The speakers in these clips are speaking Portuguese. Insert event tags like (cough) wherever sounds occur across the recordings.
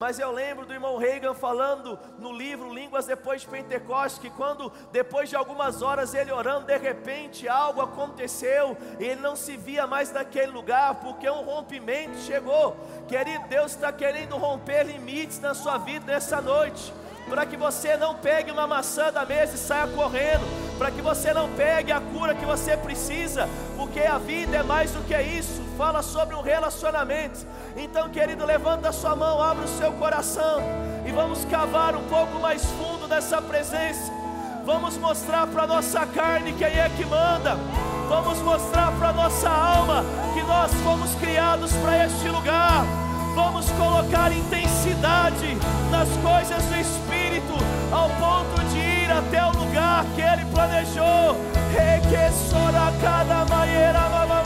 Mas eu lembro do irmão Reagan falando no livro Línguas Depois de Pentecostes, que quando, depois de algumas horas, ele orando, de repente algo aconteceu, e ele não se via mais naquele lugar, porque um rompimento chegou. Querido, Deus está querendo romper limites na sua vida nessa noite para que você não pegue uma maçã da mesa e saia correndo, para que você não pegue a cura que você precisa, porque a vida é mais do que isso. Fala sobre um relacionamento. Então, querido, levanta a sua mão, abre o seu coração e vamos cavar um pouco mais fundo dessa presença. Vamos mostrar para nossa carne quem é que manda. Vamos mostrar para nossa alma que nós fomos criados para este lugar. Vamos colocar intensidade nas coisas do Espírito, ao ponto de ir até o lugar que Ele planejou. Reque cada maneira, Eneque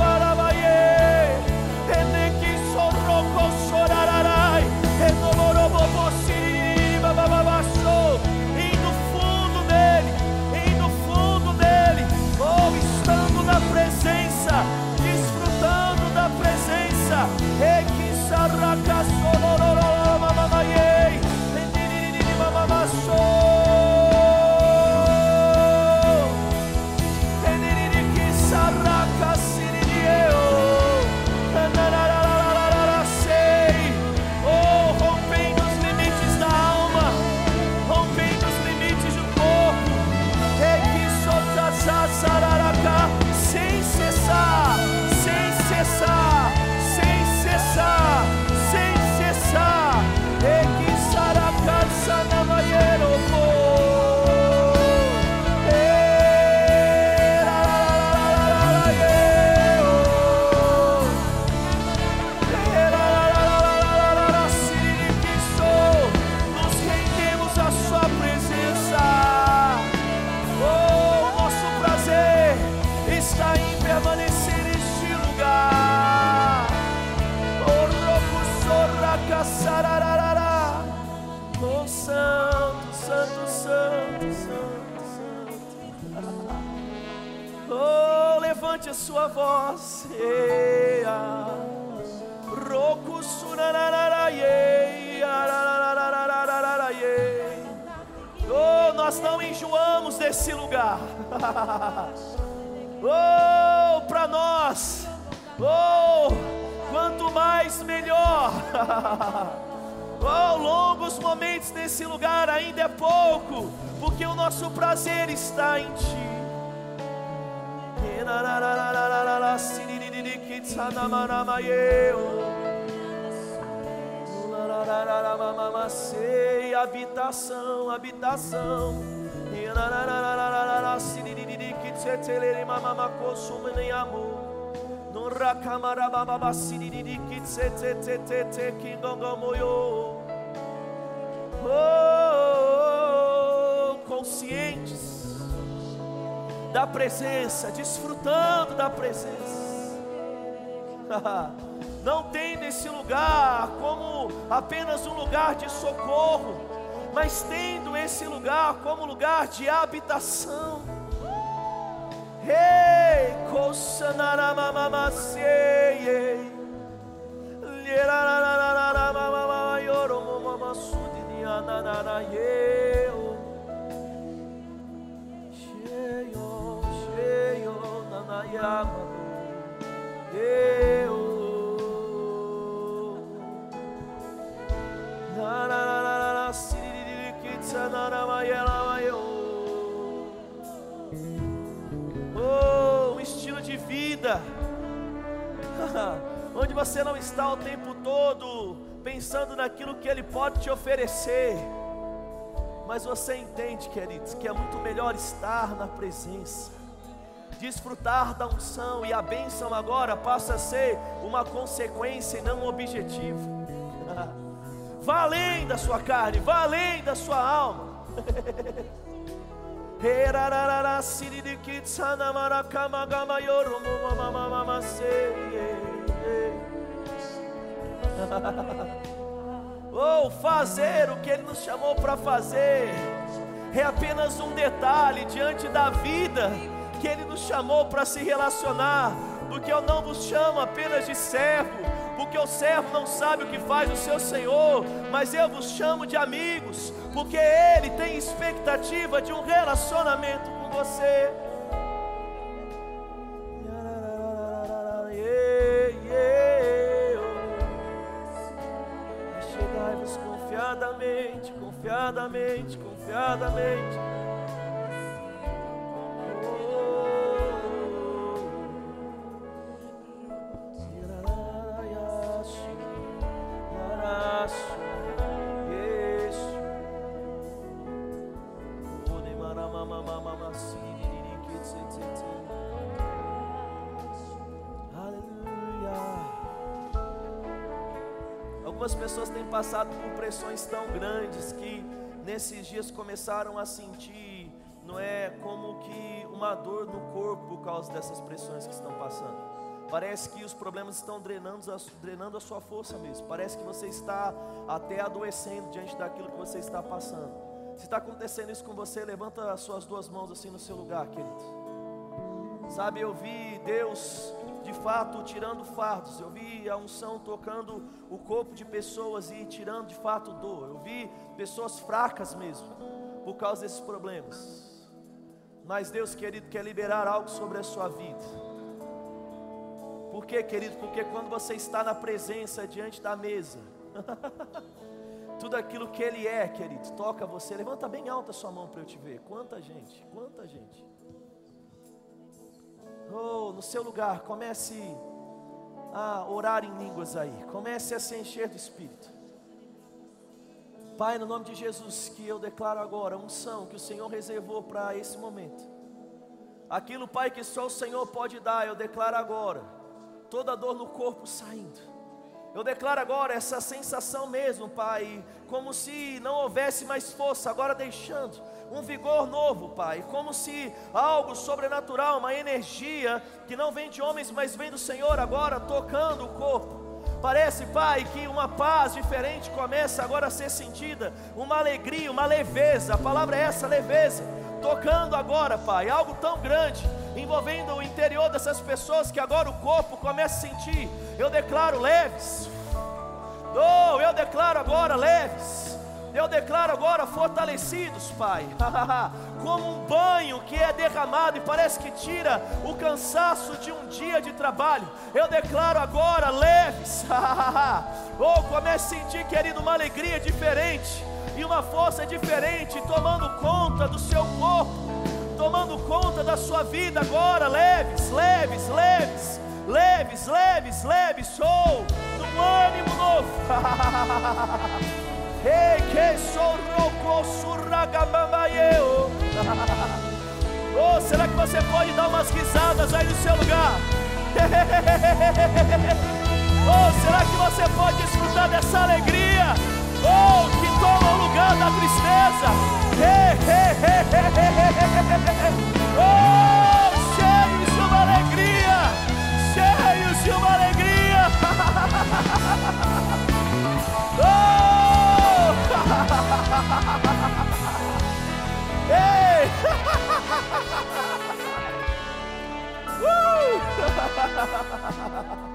levante a sua voz. Oh, nós não enjoamos desse lugar. (laughs) oh, para nós. Oh, quanto mais melhor. (laughs) oh, longos momentos nesse lugar ainda é pouco, porque o nosso prazer está em Ti. Habitação, habitação. Oh, conscientes da presença, desfrutando da presença. (laughs) Não tem nesse lugar como apenas um lugar de socorro, mas tendo esse lugar como lugar de habitação. Hey, eu. Narararara, siriririritsanaramayelamayo. Oh, um estilo de vida, (laughs) onde você não está o tempo todo pensando naquilo que Ele pode te oferecer. Mas você entende, queridos, que é muito melhor estar na presença, desfrutar da unção e a bênção agora passa a ser uma consequência e não um objetivo. (laughs) Vá além da sua carne, vá além da sua alma. (laughs) Ou (laughs) fazer o que Ele nos chamou para fazer é apenas um detalhe diante da vida que Ele nos chamou para se relacionar, porque eu não vos chamo apenas de servo, porque o servo não sabe o que faz o seu senhor, mas eu vos chamo de amigos, porque ele tem expectativa de um relacionamento com você. Chegai-vos confiadamente, confiadamente, confiadamente. Pressões tão grandes que nesses dias começaram a sentir, não é, como que uma dor no corpo por causa dessas pressões que estão passando. Parece que os problemas estão drenando a, drenando a sua força mesmo. Parece que você está até adoecendo diante daquilo que você está passando. Se está acontecendo isso com você, levanta as suas duas mãos assim no seu lugar, querido. Sabe, eu vi Deus de fato tirando fardos. Eu vi a unção tocando o corpo de pessoas e tirando de fato dor. Eu vi pessoas fracas mesmo por causa desses problemas. Mas Deus, querido, quer liberar algo sobre a sua vida. Por quê, querido? Porque quando você está na presença diante da mesa, (laughs) tudo aquilo que Ele é, querido, toca você. Levanta bem alta a sua mão para eu te ver. Quanta gente, quanta gente. Oh, no seu lugar, comece a orar em línguas aí. Comece a se encher do Espírito. Pai, no nome de Jesus, que eu declaro agora a unção que o Senhor reservou para esse momento. Aquilo, Pai, que só o Senhor pode dar, eu declaro agora. Toda dor no corpo saindo eu declaro agora essa sensação mesmo, Pai, como se não houvesse mais força, agora deixando um vigor novo, Pai, como se algo sobrenatural, uma energia que não vem de homens, mas vem do Senhor agora tocando o corpo. Parece, Pai, que uma paz diferente começa agora a ser sentida, uma alegria, uma leveza, a palavra é essa, leveza, tocando agora, Pai, algo tão grande, envolvendo o interior dessas pessoas que agora o corpo começa a sentir. Eu declaro leves. Oh, eu declaro agora leves. Eu declaro agora fortalecidos, Pai. (laughs) Como um banho que é derramado e parece que tira o cansaço de um dia de trabalho. Eu declaro agora leves. (laughs) oh, comece a sentir, querido, uma alegria diferente e uma força diferente tomando conta do seu corpo tomando conta da sua vida agora, leves, leves, leves, leves, leves, leves, sou num ânimo novo. Ei, que sou rouco surragamamaeu. Oh, será que você pode dar umas risadas aí no seu lugar? Oh, será que você pode desfrutar dessa alegria? Oh, que toma o lugar da tristeza. Oh, (laughs)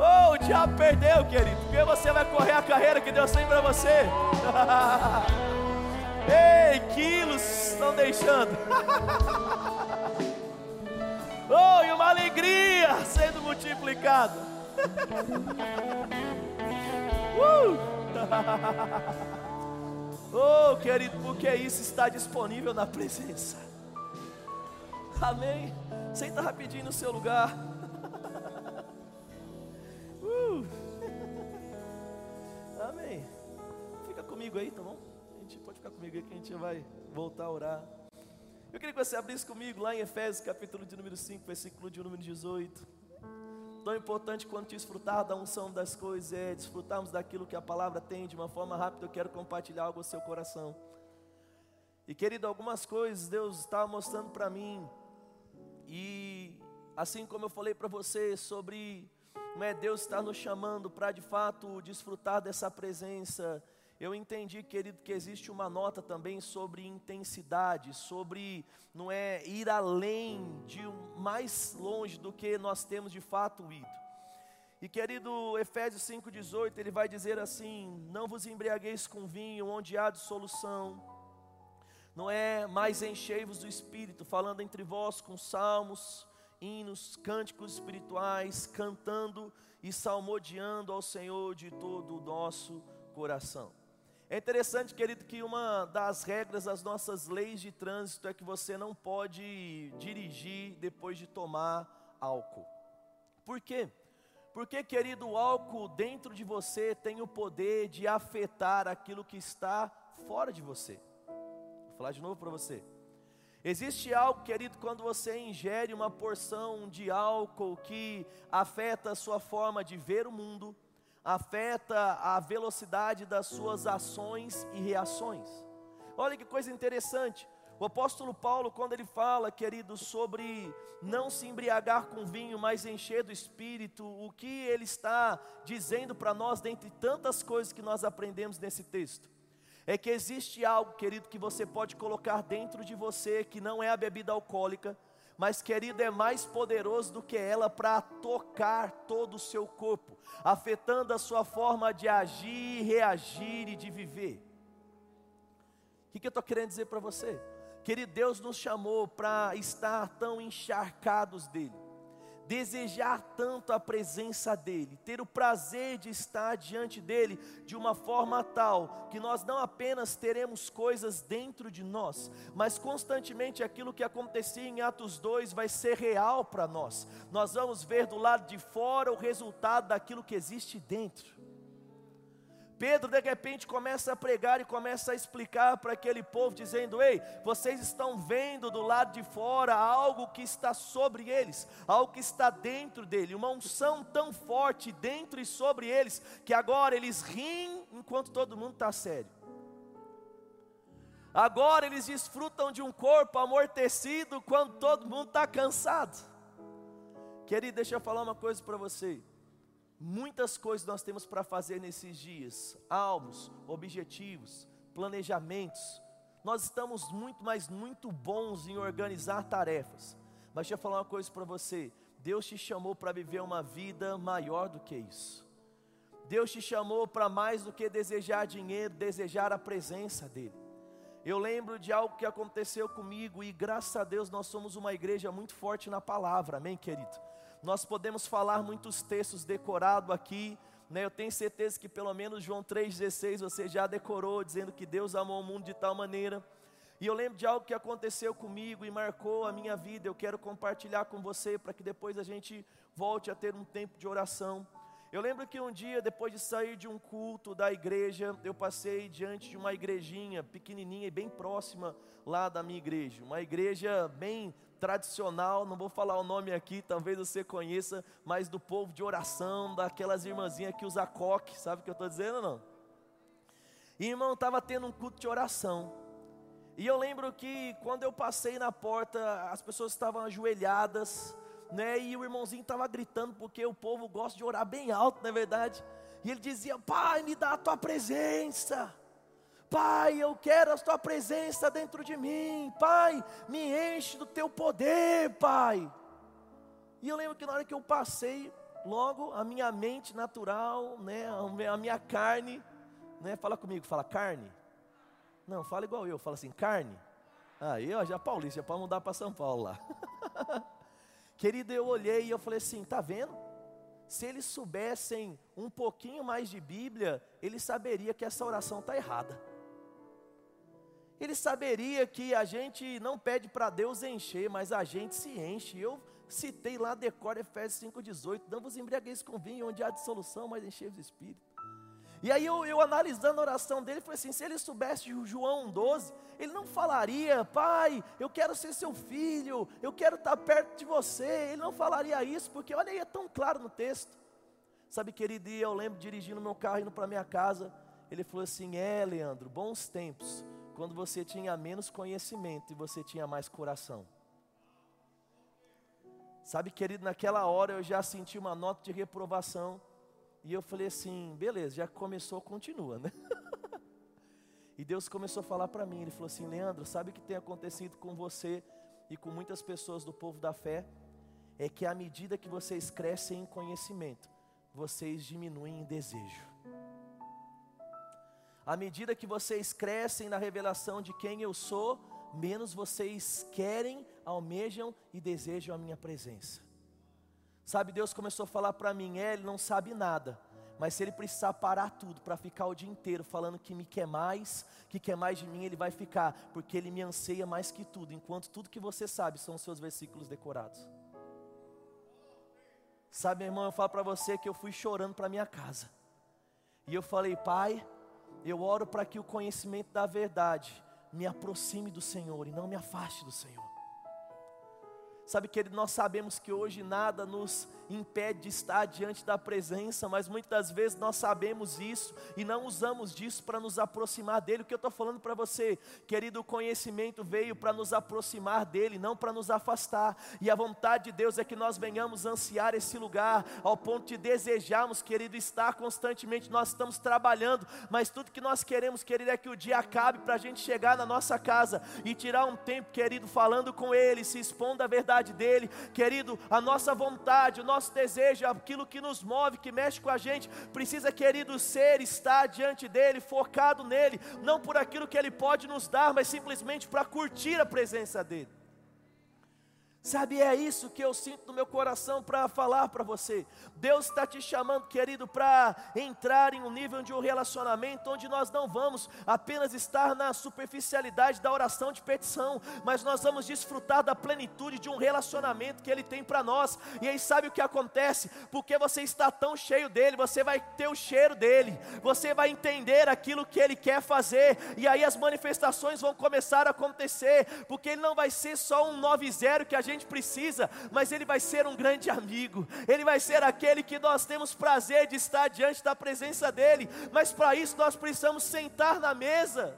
Oh, o diabo perdeu, querido, porque você vai correr a carreira que Deus tem para você. (laughs) Ei, quilos estão deixando. (laughs) oh, e uma alegria sendo multiplicada. uh! oh, querido, porque isso está disponível na presença. Amém. Senta rapidinho no seu lugar. Comigo aí, tá bom? ficar comigo aí que a gente vai voltar a orar. Eu queria que você abrisse comigo lá em Efésios, capítulo de número 5, versículo de número 18. Tão importante quanto desfrutar da unção das coisas é desfrutarmos daquilo que a palavra tem de uma forma rápida. Eu quero compartilhar algo ao seu coração. E querido, algumas coisas Deus está mostrando para mim. E assim como eu falei para você sobre não é Deus está nos chamando para de fato desfrutar dessa presença eu entendi, querido, que existe uma nota também sobre intensidade, sobre não é ir além de mais longe do que nós temos de fato ido. E querido Efésios 5,18, ele vai dizer assim: Não vos embriagueis com vinho, onde há dissolução, não é mais enchei-vos do espírito, falando entre vós com salmos, hinos, cânticos espirituais, cantando e salmodiando ao Senhor de todo o nosso coração. É interessante, querido, que uma das regras das nossas leis de trânsito é que você não pode dirigir depois de tomar álcool. Por quê? Porque, querido, o álcool dentro de você tem o poder de afetar aquilo que está fora de você. Vou falar de novo para você. Existe algo, querido, quando você ingere uma porção de álcool que afeta a sua forma de ver o mundo, afeta a velocidade das suas ações e reações. Olha que coisa interessante. O apóstolo Paulo, quando ele fala, querido, sobre não se embriagar com vinho, mas encher do espírito, o que ele está dizendo para nós, dentre tantas coisas que nós aprendemos nesse texto, é que existe algo, querido, que você pode colocar dentro de você, que não é a bebida alcoólica, mas, querido, é mais poderoso do que ela para tocar todo o seu corpo, afetando a sua forma de agir, reagir e de viver. O que, que eu estou querendo dizer para você? Querido, Deus nos chamou para estar tão encharcados dEle, desejar tanto a presença dEle, ter o prazer de estar diante dEle de uma forma tal que nós não apenas teremos coisas dentro de nós, mas constantemente aquilo que acontecia em Atos 2 vai ser real para nós. Nós vamos ver do lado de fora o resultado daquilo que existe dentro. Pedro de repente começa a pregar e começa a explicar para aquele povo, dizendo: Ei, vocês estão vendo do lado de fora algo que está sobre eles, algo que está dentro dele, uma unção tão forte dentro e sobre eles, que agora eles riem enquanto todo mundo está sério. Agora eles desfrutam de um corpo amortecido quando todo mundo está cansado. Querido, deixa eu falar uma coisa para você. Muitas coisas nós temos para fazer nesses dias, alvos, objetivos, planejamentos. Nós estamos muito, mas muito bons em organizar tarefas. Mas deixa eu falar uma coisa para você: Deus te chamou para viver uma vida maior do que isso. Deus te chamou para mais do que desejar dinheiro, desejar a presença dEle. Eu lembro de algo que aconteceu comigo e graças a Deus nós somos uma igreja muito forte na palavra, amém, querido? Nós podemos falar muitos textos decorados aqui, né? Eu tenho certeza que pelo menos João 3,16 você já decorou, dizendo que Deus amou o mundo de tal maneira. E eu lembro de algo que aconteceu comigo e marcou a minha vida. Eu quero compartilhar com você para que depois a gente volte a ter um tempo de oração. Eu lembro que um dia, depois de sair de um culto da igreja, eu passei diante de uma igrejinha pequenininha e bem próxima lá da minha igreja. Uma igreja bem tradicional, não vou falar o nome aqui, talvez você conheça, mas do povo de oração, daquelas irmãzinhas que usa coque, sabe o que eu estou dizendo ou não? E irmão, estava tendo um culto de oração. E eu lembro que quando eu passei na porta, as pessoas estavam ajoelhadas, né? E o irmãozinho estava gritando, porque o povo gosta de orar bem alto, não é verdade? E ele dizia: Pai, me dá a tua presença. Pai, eu quero a tua presença dentro de mim. Pai, me enche do teu poder, Pai. E eu lembro que na hora que eu passei, logo a minha mente natural, né, a minha carne, né, fala comigo, fala carne. Não, fala igual eu, fala assim, carne. Ah, eu já paulista, já pode mudar para São Paulo lá. (laughs) Querido, eu olhei e eu falei assim, tá vendo? Se eles soubessem um pouquinho mais de Bíblia, eles saberiam que essa oração está errada ele saberia que a gente não pede para Deus encher, mas a gente se enche. Eu citei lá, decora Efésios 5,18: Não vos embriagueis com vinho, onde há dissolução, mas enchei o Espírito. E aí eu, eu, analisando a oração dele, foi assim: se ele soubesse João 12, ele não falaria, pai, eu quero ser seu filho, eu quero estar perto de você. Ele não falaria isso, porque olha aí, é tão claro no texto. Sabe, querido, eu lembro dirigindo meu carro, indo para minha casa, ele falou assim: é, Leandro, bons tempos quando você tinha menos conhecimento e você tinha mais coração. Sabe, querido, naquela hora eu já senti uma nota de reprovação. E eu falei assim: beleza, já começou, continua, né? (laughs) e Deus começou a falar para mim: Ele falou assim, Leandro, sabe o que tem acontecido com você e com muitas pessoas do povo da fé? É que à medida que vocês crescem em conhecimento, vocês diminuem em desejo. À medida que vocês crescem na revelação de quem eu sou, menos vocês querem, almejam e desejam a minha presença. Sabe, Deus começou a falar para mim, é, ele não sabe nada, mas se ele precisar parar tudo para ficar o dia inteiro falando que me quer mais, que quer mais de mim, ele vai ficar, porque ele me anseia mais que tudo, enquanto tudo que você sabe são os seus versículos decorados. Sabe, meu irmão, eu falo para você que eu fui chorando para minha casa. E eu falei, Pai, eu oro para que o conhecimento da verdade me aproxime do Senhor e não me afaste do Senhor. Sabe, querido, nós sabemos que hoje nada nos impede de estar diante da presença, mas muitas vezes nós sabemos isso e não usamos disso para nos aproximar dele. O que eu estou falando para você, querido, o conhecimento veio para nos aproximar dele, não para nos afastar. E a vontade de Deus é que nós venhamos ansiar esse lugar, ao ponto de desejarmos, querido, estar constantemente. Nós estamos trabalhando, mas tudo que nós queremos, querido, é que o dia acabe para a gente chegar na nossa casa e tirar um tempo, querido, falando com ele, se expondo à verdade dele, querido, a nossa vontade, o nosso desejo, aquilo que nos move, que mexe com a gente, precisa, querido, ser, estar diante dEle, focado nele, não por aquilo que Ele pode nos dar, mas simplesmente para curtir a presença dEle. Sabe, é isso que eu sinto no meu coração para falar para você. Deus está te chamando, querido, para entrar em um nível de um relacionamento onde nós não vamos apenas estar na superficialidade da oração de petição, mas nós vamos desfrutar da plenitude de um relacionamento que Ele tem para nós. E aí, sabe o que acontece? Porque você está tão cheio dele, você vai ter o cheiro dele, você vai entender aquilo que Ele quer fazer, e aí as manifestações vão começar a acontecer, porque Ele não vai ser só um 9-0 que a gente precisa, mas Ele vai ser um grande amigo, Ele vai ser aquele que nós temos prazer de estar diante da presença dEle, mas para isso nós precisamos sentar na mesa.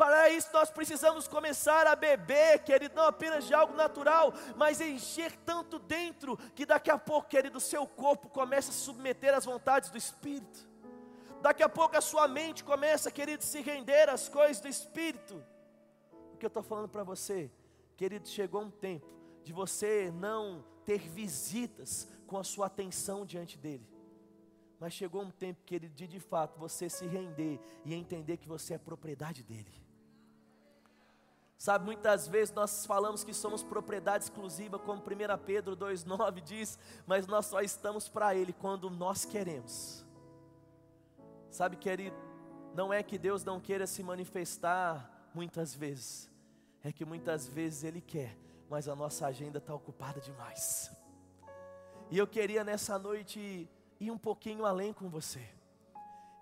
Para isso nós precisamos começar a beber, querido, não apenas de algo natural, mas encher tanto dentro que daqui a pouco, querido, o seu corpo começa a submeter às vontades do Espírito. Daqui a pouco a sua mente começa, querido, a se render às coisas do Espírito. O que eu estou falando para você Querido, chegou um tempo de você não ter visitas com a sua atenção diante dele. Mas chegou um tempo, querido, de de fato você se render e entender que você é propriedade dele. Sabe, muitas vezes nós falamos que somos propriedade exclusiva, como 1 Pedro 2,9 diz, mas nós só estamos para Ele quando nós queremos. Sabe, querido, não é que Deus não queira se manifestar muitas vezes, é que muitas vezes Ele quer, mas a nossa agenda está ocupada demais. E eu queria nessa noite ir um pouquinho além com você.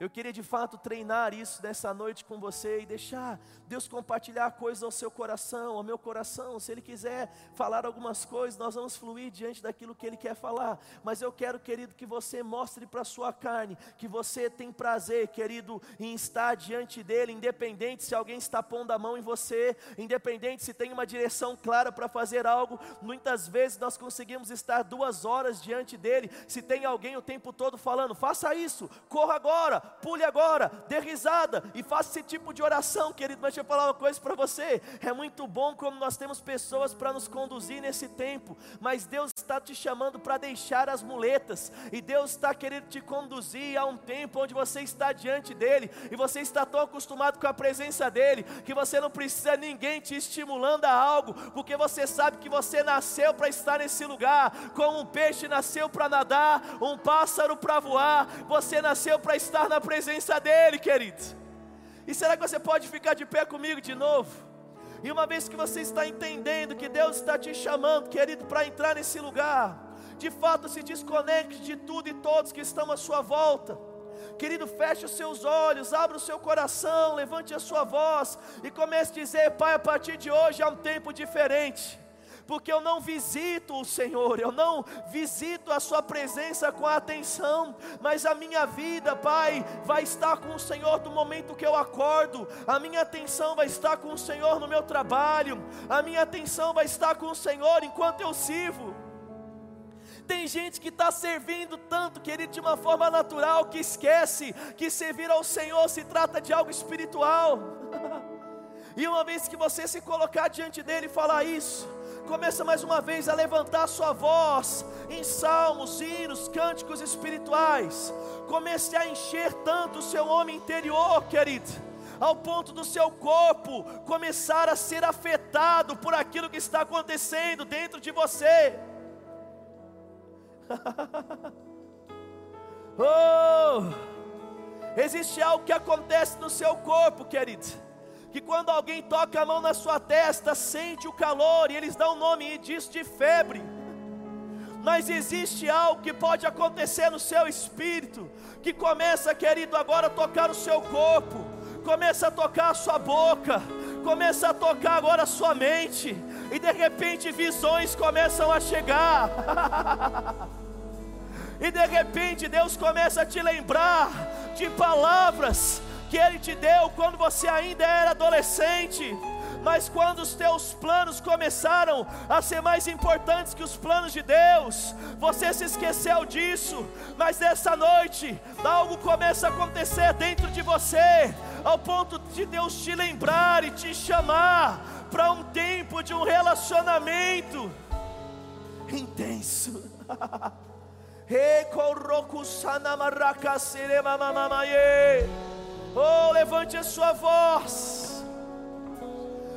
Eu queria de fato treinar isso nessa noite com você e deixar Deus compartilhar coisas ao seu coração, ao meu coração. Se Ele quiser falar algumas coisas, nós vamos fluir diante daquilo que Ele quer falar. Mas eu quero, querido, que você mostre para a sua carne que você tem prazer, querido, em estar diante dEle, independente se alguém está pondo a mão em você, independente se tem uma direção clara para fazer algo. Muitas vezes nós conseguimos estar duas horas diante dEle, se tem alguém o tempo todo falando, faça isso, corra agora pule agora, dê risada e faça esse tipo de oração, querido. Mas deixa eu falar uma coisa para você: é muito bom como nós temos pessoas para nos conduzir nesse tempo, mas Deus está te chamando para deixar as muletas, e Deus está querendo te conduzir a um tempo onde você está diante dEle, e você está tão acostumado com a presença dEle, que você não precisa ninguém te estimulando a algo, porque você sabe que você nasceu para estar nesse lugar, como um peixe nasceu para nadar, um pássaro para voar, você nasceu para estar na presença dEle, querido. E será que você pode ficar de pé comigo de novo? E uma vez que você está entendendo que Deus está te chamando, querido, para entrar nesse lugar, de fato se desconecte de tudo e todos que estão à sua volta. Querido, feche os seus olhos, abra o seu coração, levante a sua voz e comece a dizer: Pai, a partir de hoje é um tempo diferente porque eu não visito o Senhor, eu não visito a Sua presença com atenção, mas a minha vida, Pai, vai estar com o Senhor no momento que eu acordo, a minha atenção vai estar com o Senhor no meu trabalho, a minha atenção vai estar com o Senhor enquanto eu sirvo. Tem gente que está servindo tanto, querido, de uma forma natural, que esquece que servir ao Senhor se trata de algo espiritual. (laughs) E uma vez que você se colocar diante dele e falar isso, começa mais uma vez a levantar sua voz em salmos, hinos, cânticos espirituais. Comece a encher tanto o seu homem interior, querido, ao ponto do seu corpo começar a ser afetado por aquilo que está acontecendo dentro de você. (laughs) oh, existe algo que acontece no seu corpo, querido que quando alguém toca a mão na sua testa, sente o calor, e eles dão o nome disso de febre. Mas existe algo que pode acontecer no seu espírito, que começa, querido, agora a tocar o seu corpo, começa a tocar a sua boca, começa a tocar agora a sua mente, e de repente visões começam a chegar. (laughs) e de repente Deus começa a te lembrar de palavras que Ele te deu quando você ainda era adolescente. Mas quando os teus planos começaram a ser mais importantes que os planos de Deus, você se esqueceu disso. Mas nessa noite, algo começa a acontecer dentro de você, ao ponto de Deus te lembrar e te chamar para um tempo de um relacionamento intenso. (laughs) Oh, levante a sua voz.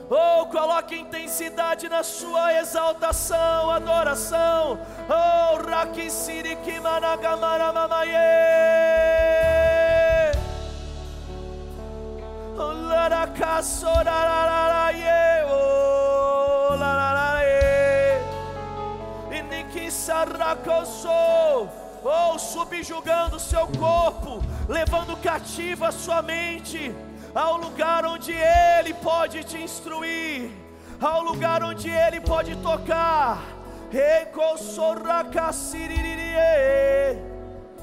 Oh, coloque intensidade na sua exaltação, adoração. Oh, Rakisiri Kimanagamara Mamaye. Oh, Larakasoraraye. Oh, Lararaye. Inikisarakoso ou subjugando seu corpo, levando cativa a sua mente ao lugar onde Ele pode te instruir, ao lugar onde Ele pode tocar.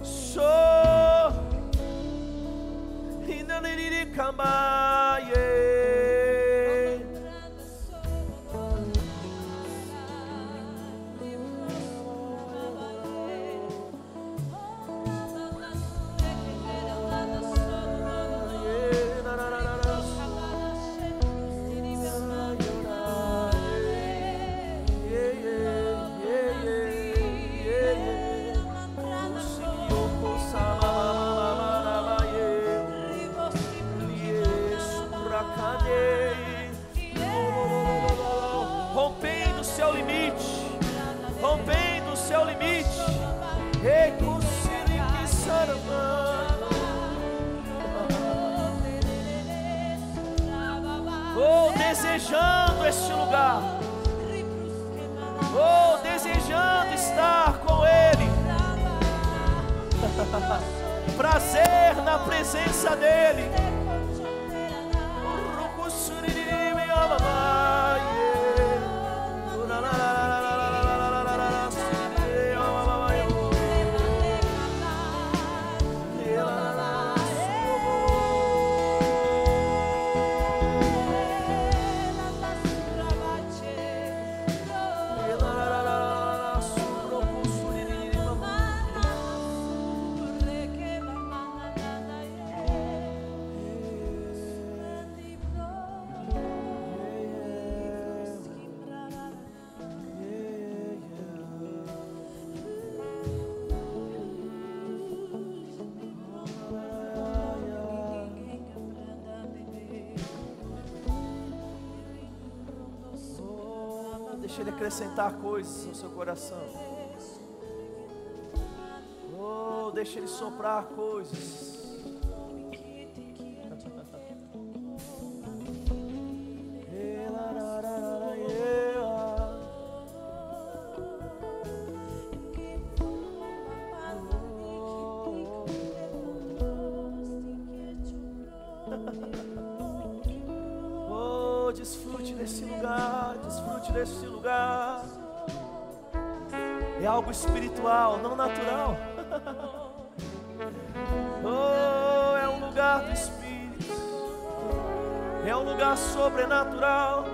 So acrescentar coisas no seu coração. Oh, deixa Ele soprar coisas. Espírito, é um lugar sobrenatural.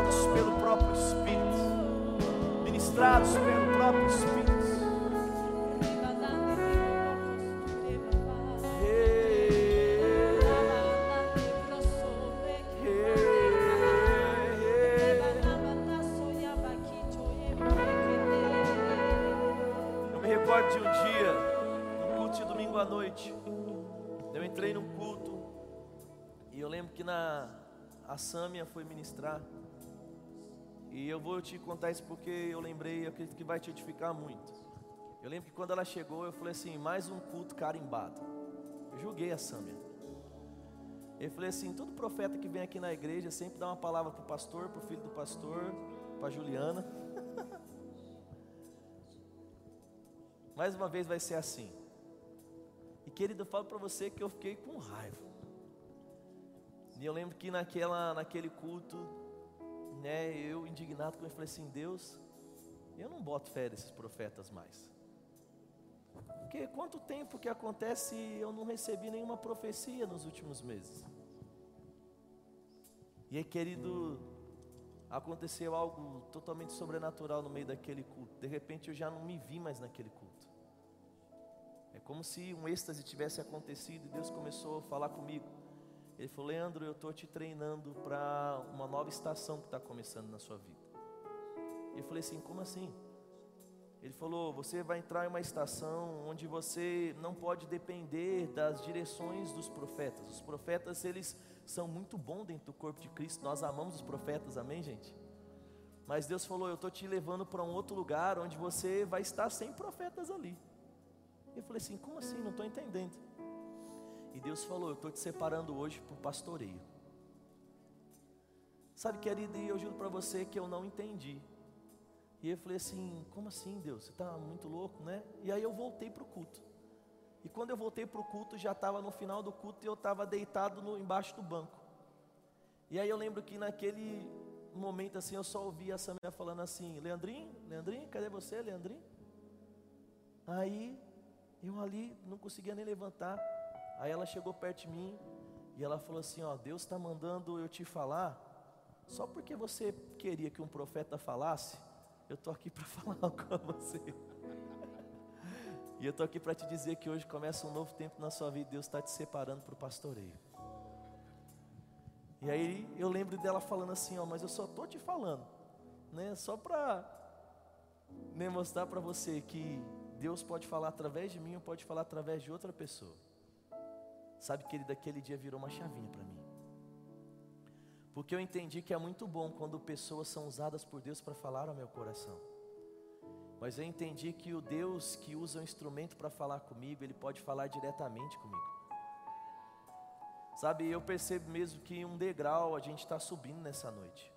Ministrados pelo próprio Espírito, ministrados pelo próprio Espírito. Eu me recordo de um dia, culto de domingo à noite, eu entrei num culto e eu lembro que na a Sâmia foi ministrar. E eu vou te contar isso porque eu lembrei, eu acredito que vai te edificar muito. Eu lembro que quando ela chegou, eu falei assim: mais um culto carimbado. Eu julguei a Sâmia. Eu falei assim: todo profeta que vem aqui na igreja sempre dá uma palavra para o pastor, para o filho do pastor, para Juliana. (laughs) mais uma vez vai ser assim. E querido, eu falo para você que eu fiquei com raiva. E eu lembro que naquela, naquele culto, né, eu indignado com ele, falei assim: Deus, eu não boto fé desses profetas mais. Porque quanto tempo que acontece eu não recebi nenhuma profecia nos últimos meses? E aí, querido, aconteceu algo totalmente sobrenatural no meio daquele culto. De repente eu já não me vi mais naquele culto. É como se um êxtase tivesse acontecido e Deus começou a falar comigo. Ele falou: Leandro, eu estou te treinando para uma nova estação que está começando na sua vida. Eu falei assim: como assim? Ele falou: você vai entrar em uma estação onde você não pode depender das direções dos profetas. Os profetas, eles são muito bons dentro do corpo de Cristo. Nós amamos os profetas, amém, gente? Mas Deus falou: eu estou te levando para um outro lugar onde você vai estar sem profetas ali. Eu falei assim: como assim? Não estou entendendo. E Deus falou: Eu estou te separando hoje para o pastoreio. Sabe, querido, e eu juro para você que eu não entendi. E eu falei assim: Como assim, Deus? Você está muito louco, né? E aí eu voltei para o culto. E quando eu voltei para o culto, já estava no final do culto e eu estava deitado no, embaixo do banco. E aí eu lembro que naquele momento assim eu só ouvi a Samia falando assim: Leandrinho, Leandrinho, cadê você, Leandrinho? Aí eu ali não conseguia nem levantar. Aí ela chegou perto de mim e ela falou assim: Ó, Deus está mandando eu te falar, só porque você queria que um profeta falasse, eu estou aqui para (laughs) falar com você. e eu estou aqui para te dizer que hoje começa um novo tempo na sua vida, Deus está te separando para o pastoreio. E aí eu lembro dela falando assim: Ó, mas eu só estou te falando, né, só para né, mostrar para você que Deus pode falar através de mim ou pode falar através de outra pessoa. Sabe que ele daquele dia virou uma chavinha para mim. Porque eu entendi que é muito bom quando pessoas são usadas por Deus para falar ao meu coração. Mas eu entendi que o Deus que usa o instrumento para falar comigo, ele pode falar diretamente comigo. Sabe, eu percebo mesmo que um degrau a gente está subindo nessa noite.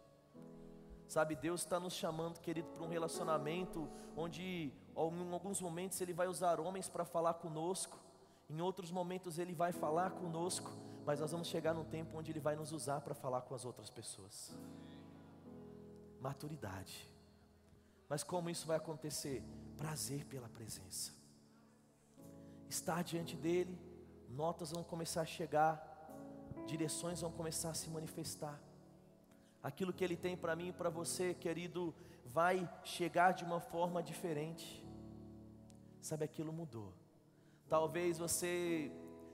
Sabe, Deus está nos chamando, querido, para um relacionamento onde, em alguns momentos, Ele vai usar homens para falar conosco, em outros momentos Ele vai falar conosco, mas nós vamos chegar num tempo onde Ele vai nos usar para falar com as outras pessoas. Maturidade. Mas como isso vai acontecer? Prazer pela presença. Estar diante dEle, notas vão começar a chegar, direções vão começar a se manifestar. Aquilo que Ele tem para mim e para você, querido, vai chegar de uma forma diferente. Sabe, aquilo mudou. Talvez você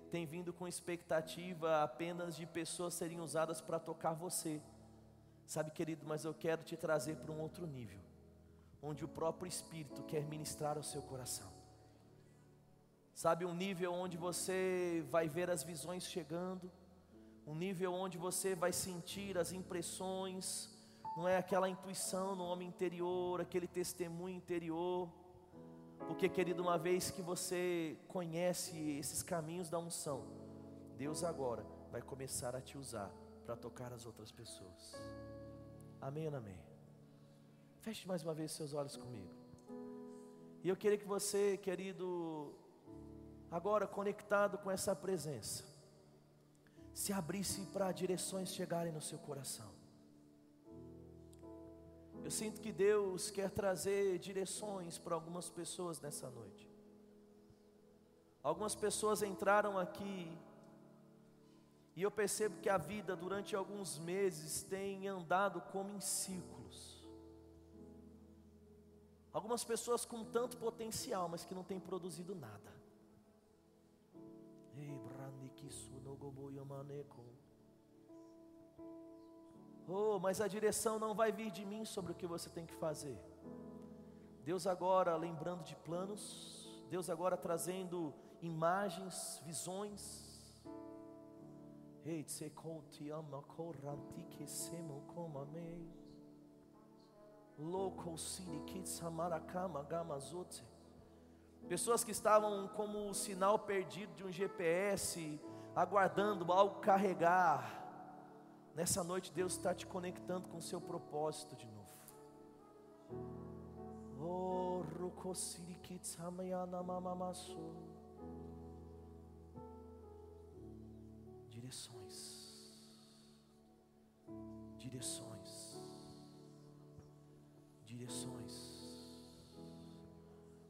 tenha vindo com expectativa apenas de pessoas serem usadas para tocar você. Sabe, querido, mas eu quero te trazer para um outro nível, onde o próprio Espírito quer ministrar ao seu coração. Sabe, um nível onde você vai ver as visões chegando, um nível onde você vai sentir as impressões, não é aquela intuição no homem interior, aquele testemunho interior, porque, querido, uma vez que você conhece esses caminhos da unção, Deus agora vai começar a te usar para tocar as outras pessoas. Amém ou amém? Feche mais uma vez seus olhos comigo. E eu queria que você, querido, agora conectado com essa presença, se abrisse para direções chegarem no seu coração. Eu sinto que Deus quer trazer direções para algumas pessoas nessa noite. Algumas pessoas entraram aqui e eu percebo que a vida durante alguns meses tem andado como em círculos. Algumas pessoas com tanto potencial, mas que não têm produzido nada. Oh, mas a direção não vai vir de mim sobre o que você tem que fazer. Deus agora lembrando de planos, Deus agora trazendo imagens, visões. Pessoas que estavam como o sinal perdido de um GPS, aguardando algo carregar. Nessa noite Deus está te conectando com o seu propósito de novo. Oh, Direções. Direções. Direções.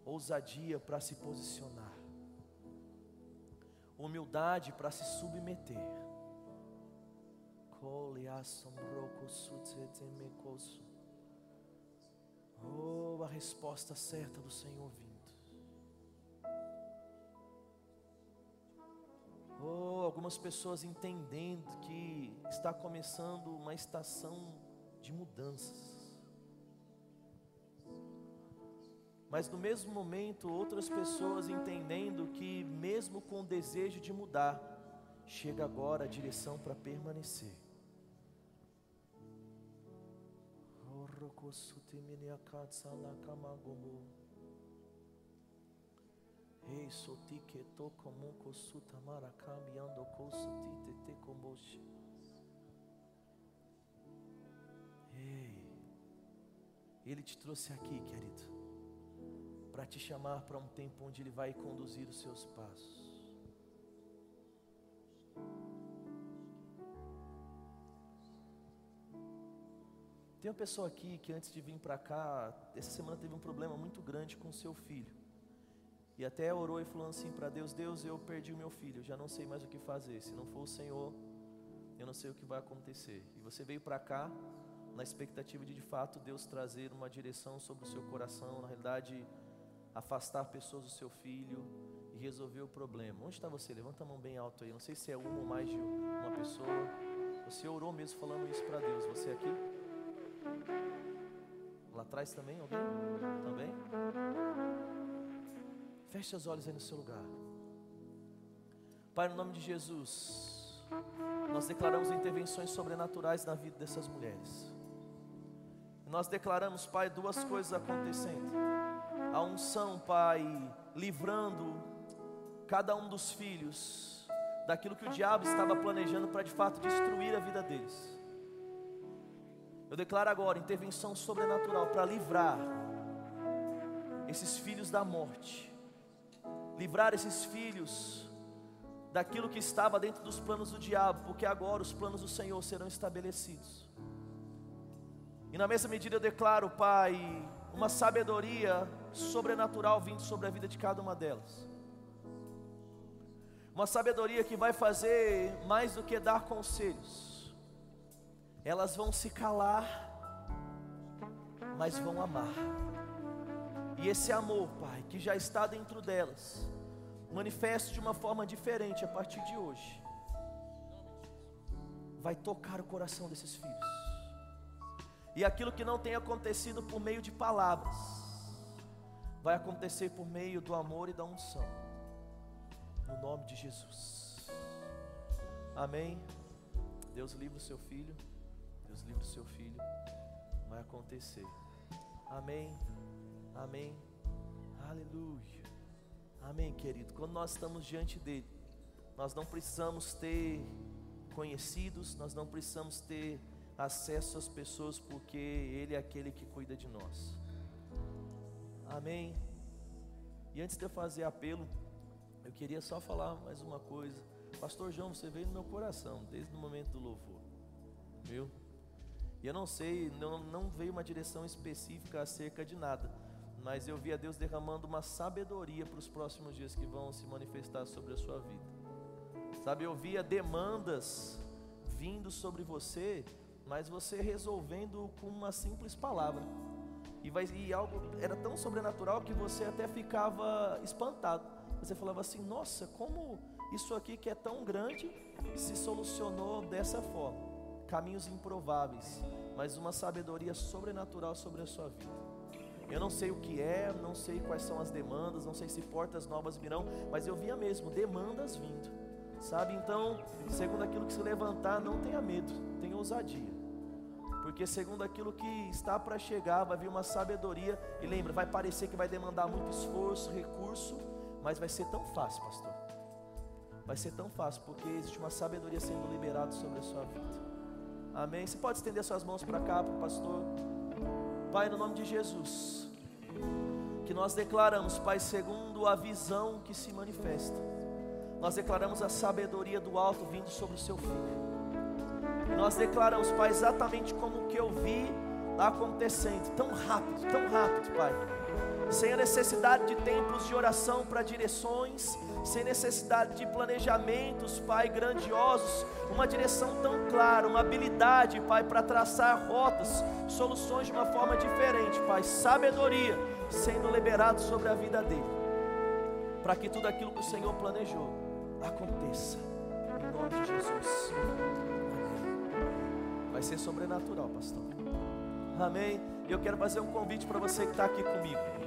Ousadia para se posicionar. Humildade para se submeter Oh, a resposta certa do Senhor vindo. Oh, algumas pessoas entendendo que está começando uma estação de mudanças. Mas no mesmo momento, outras pessoas entendendo que, mesmo com o desejo de mudar, chega agora a direção para permanecer. Ei, soti que to como kosuta marakami ando kosuti tete komboshi. Ei, Ele te trouxe aqui, querido, para te chamar para um tempo onde Ele vai conduzir os seus passos. Tem uma pessoa aqui que antes de vir para cá, essa semana teve um problema muito grande com seu filho. E até orou e falou assim para Deus: Deus, eu perdi o meu filho, já não sei mais o que fazer. Se não for o Senhor, eu não sei o que vai acontecer. E você veio para cá na expectativa de de fato Deus trazer uma direção sobre o seu coração, na realidade, afastar pessoas do seu filho e resolver o problema. Onde está você? Levanta a mão bem alto aí. Não sei se é uma ou mais de uma pessoa. Você orou mesmo falando isso para Deus. Você aqui? Atrás também, alguém? Também? Feche os olhos aí no seu lugar. Pai, no nome de Jesus, nós declaramos intervenções sobrenaturais na vida dessas mulheres. Nós declaramos, Pai, duas coisas acontecendo. A unção, Pai, livrando cada um dos filhos daquilo que o diabo estava planejando para de fato destruir a vida deles. Eu declaro agora intervenção sobrenatural para livrar esses filhos da morte, livrar esses filhos daquilo que estava dentro dos planos do diabo, porque agora os planos do Senhor serão estabelecidos. E na mesma medida eu declaro, Pai, uma sabedoria sobrenatural vindo sobre a vida de cada uma delas. Uma sabedoria que vai fazer mais do que dar conselhos elas vão se calar, mas vão amar. E esse amor, Pai, que já está dentro delas, manifeste de uma forma diferente a partir de hoje. Vai tocar o coração desses filhos. E aquilo que não tem acontecido por meio de palavras, vai acontecer por meio do amor e da unção. No nome de Jesus. Amém. Deus livre o seu filho. Livre o seu filho, vai acontecer. Amém, amém, aleluia, amém, querido. Quando nós estamos diante dele, nós não precisamos ter conhecidos, nós não precisamos ter acesso às pessoas, porque Ele é aquele que cuida de nós. Amém. E antes de eu fazer apelo, eu queria só falar mais uma coisa. Pastor João, você veio no meu coração desde o momento do louvor, viu? E eu não sei, não, não veio uma direção específica acerca de nada, mas eu vi a Deus derramando uma sabedoria para os próximos dias que vão se manifestar sobre a sua vida. Sabe, eu via demandas vindo sobre você, mas você resolvendo com uma simples palavra. E, vai, e algo era tão sobrenatural que você até ficava espantado. Você falava assim: Nossa, como isso aqui que é tão grande se solucionou dessa forma. Caminhos improváveis, mas uma sabedoria sobrenatural sobre a sua vida. Eu não sei o que é, não sei quais são as demandas, não sei se portas novas virão, mas eu via mesmo demandas vindo, sabe? Então, segundo aquilo que se levantar, não tenha medo, tenha ousadia porque segundo aquilo que está para chegar, vai vir uma sabedoria, e lembra, vai parecer que vai demandar muito esforço, recurso, mas vai ser tão fácil, pastor. Vai ser tão fácil, porque existe uma sabedoria sendo liberada sobre a sua vida. Amém? Você pode estender suas mãos para cá, para o pastor. Pai, no nome de Jesus, que nós declaramos, Pai, segundo a visão que se manifesta, nós declaramos a sabedoria do alto vindo sobre o seu filho. Nós declaramos, Pai, exatamente como que eu vi acontecendo, tão rápido, tão rápido, Pai. Sem a necessidade de templos de oração para direções, sem necessidade de planejamentos, Pai, grandiosos, uma direção tão clara, uma habilidade, Pai, para traçar rotas, soluções de uma forma diferente, Pai, sabedoria sendo liberado sobre a vida dele, para que tudo aquilo que o Senhor planejou aconteça, em nome de Jesus. Vai ser sobrenatural, pastor. Amém. Eu quero fazer um convite para você que está aqui comigo.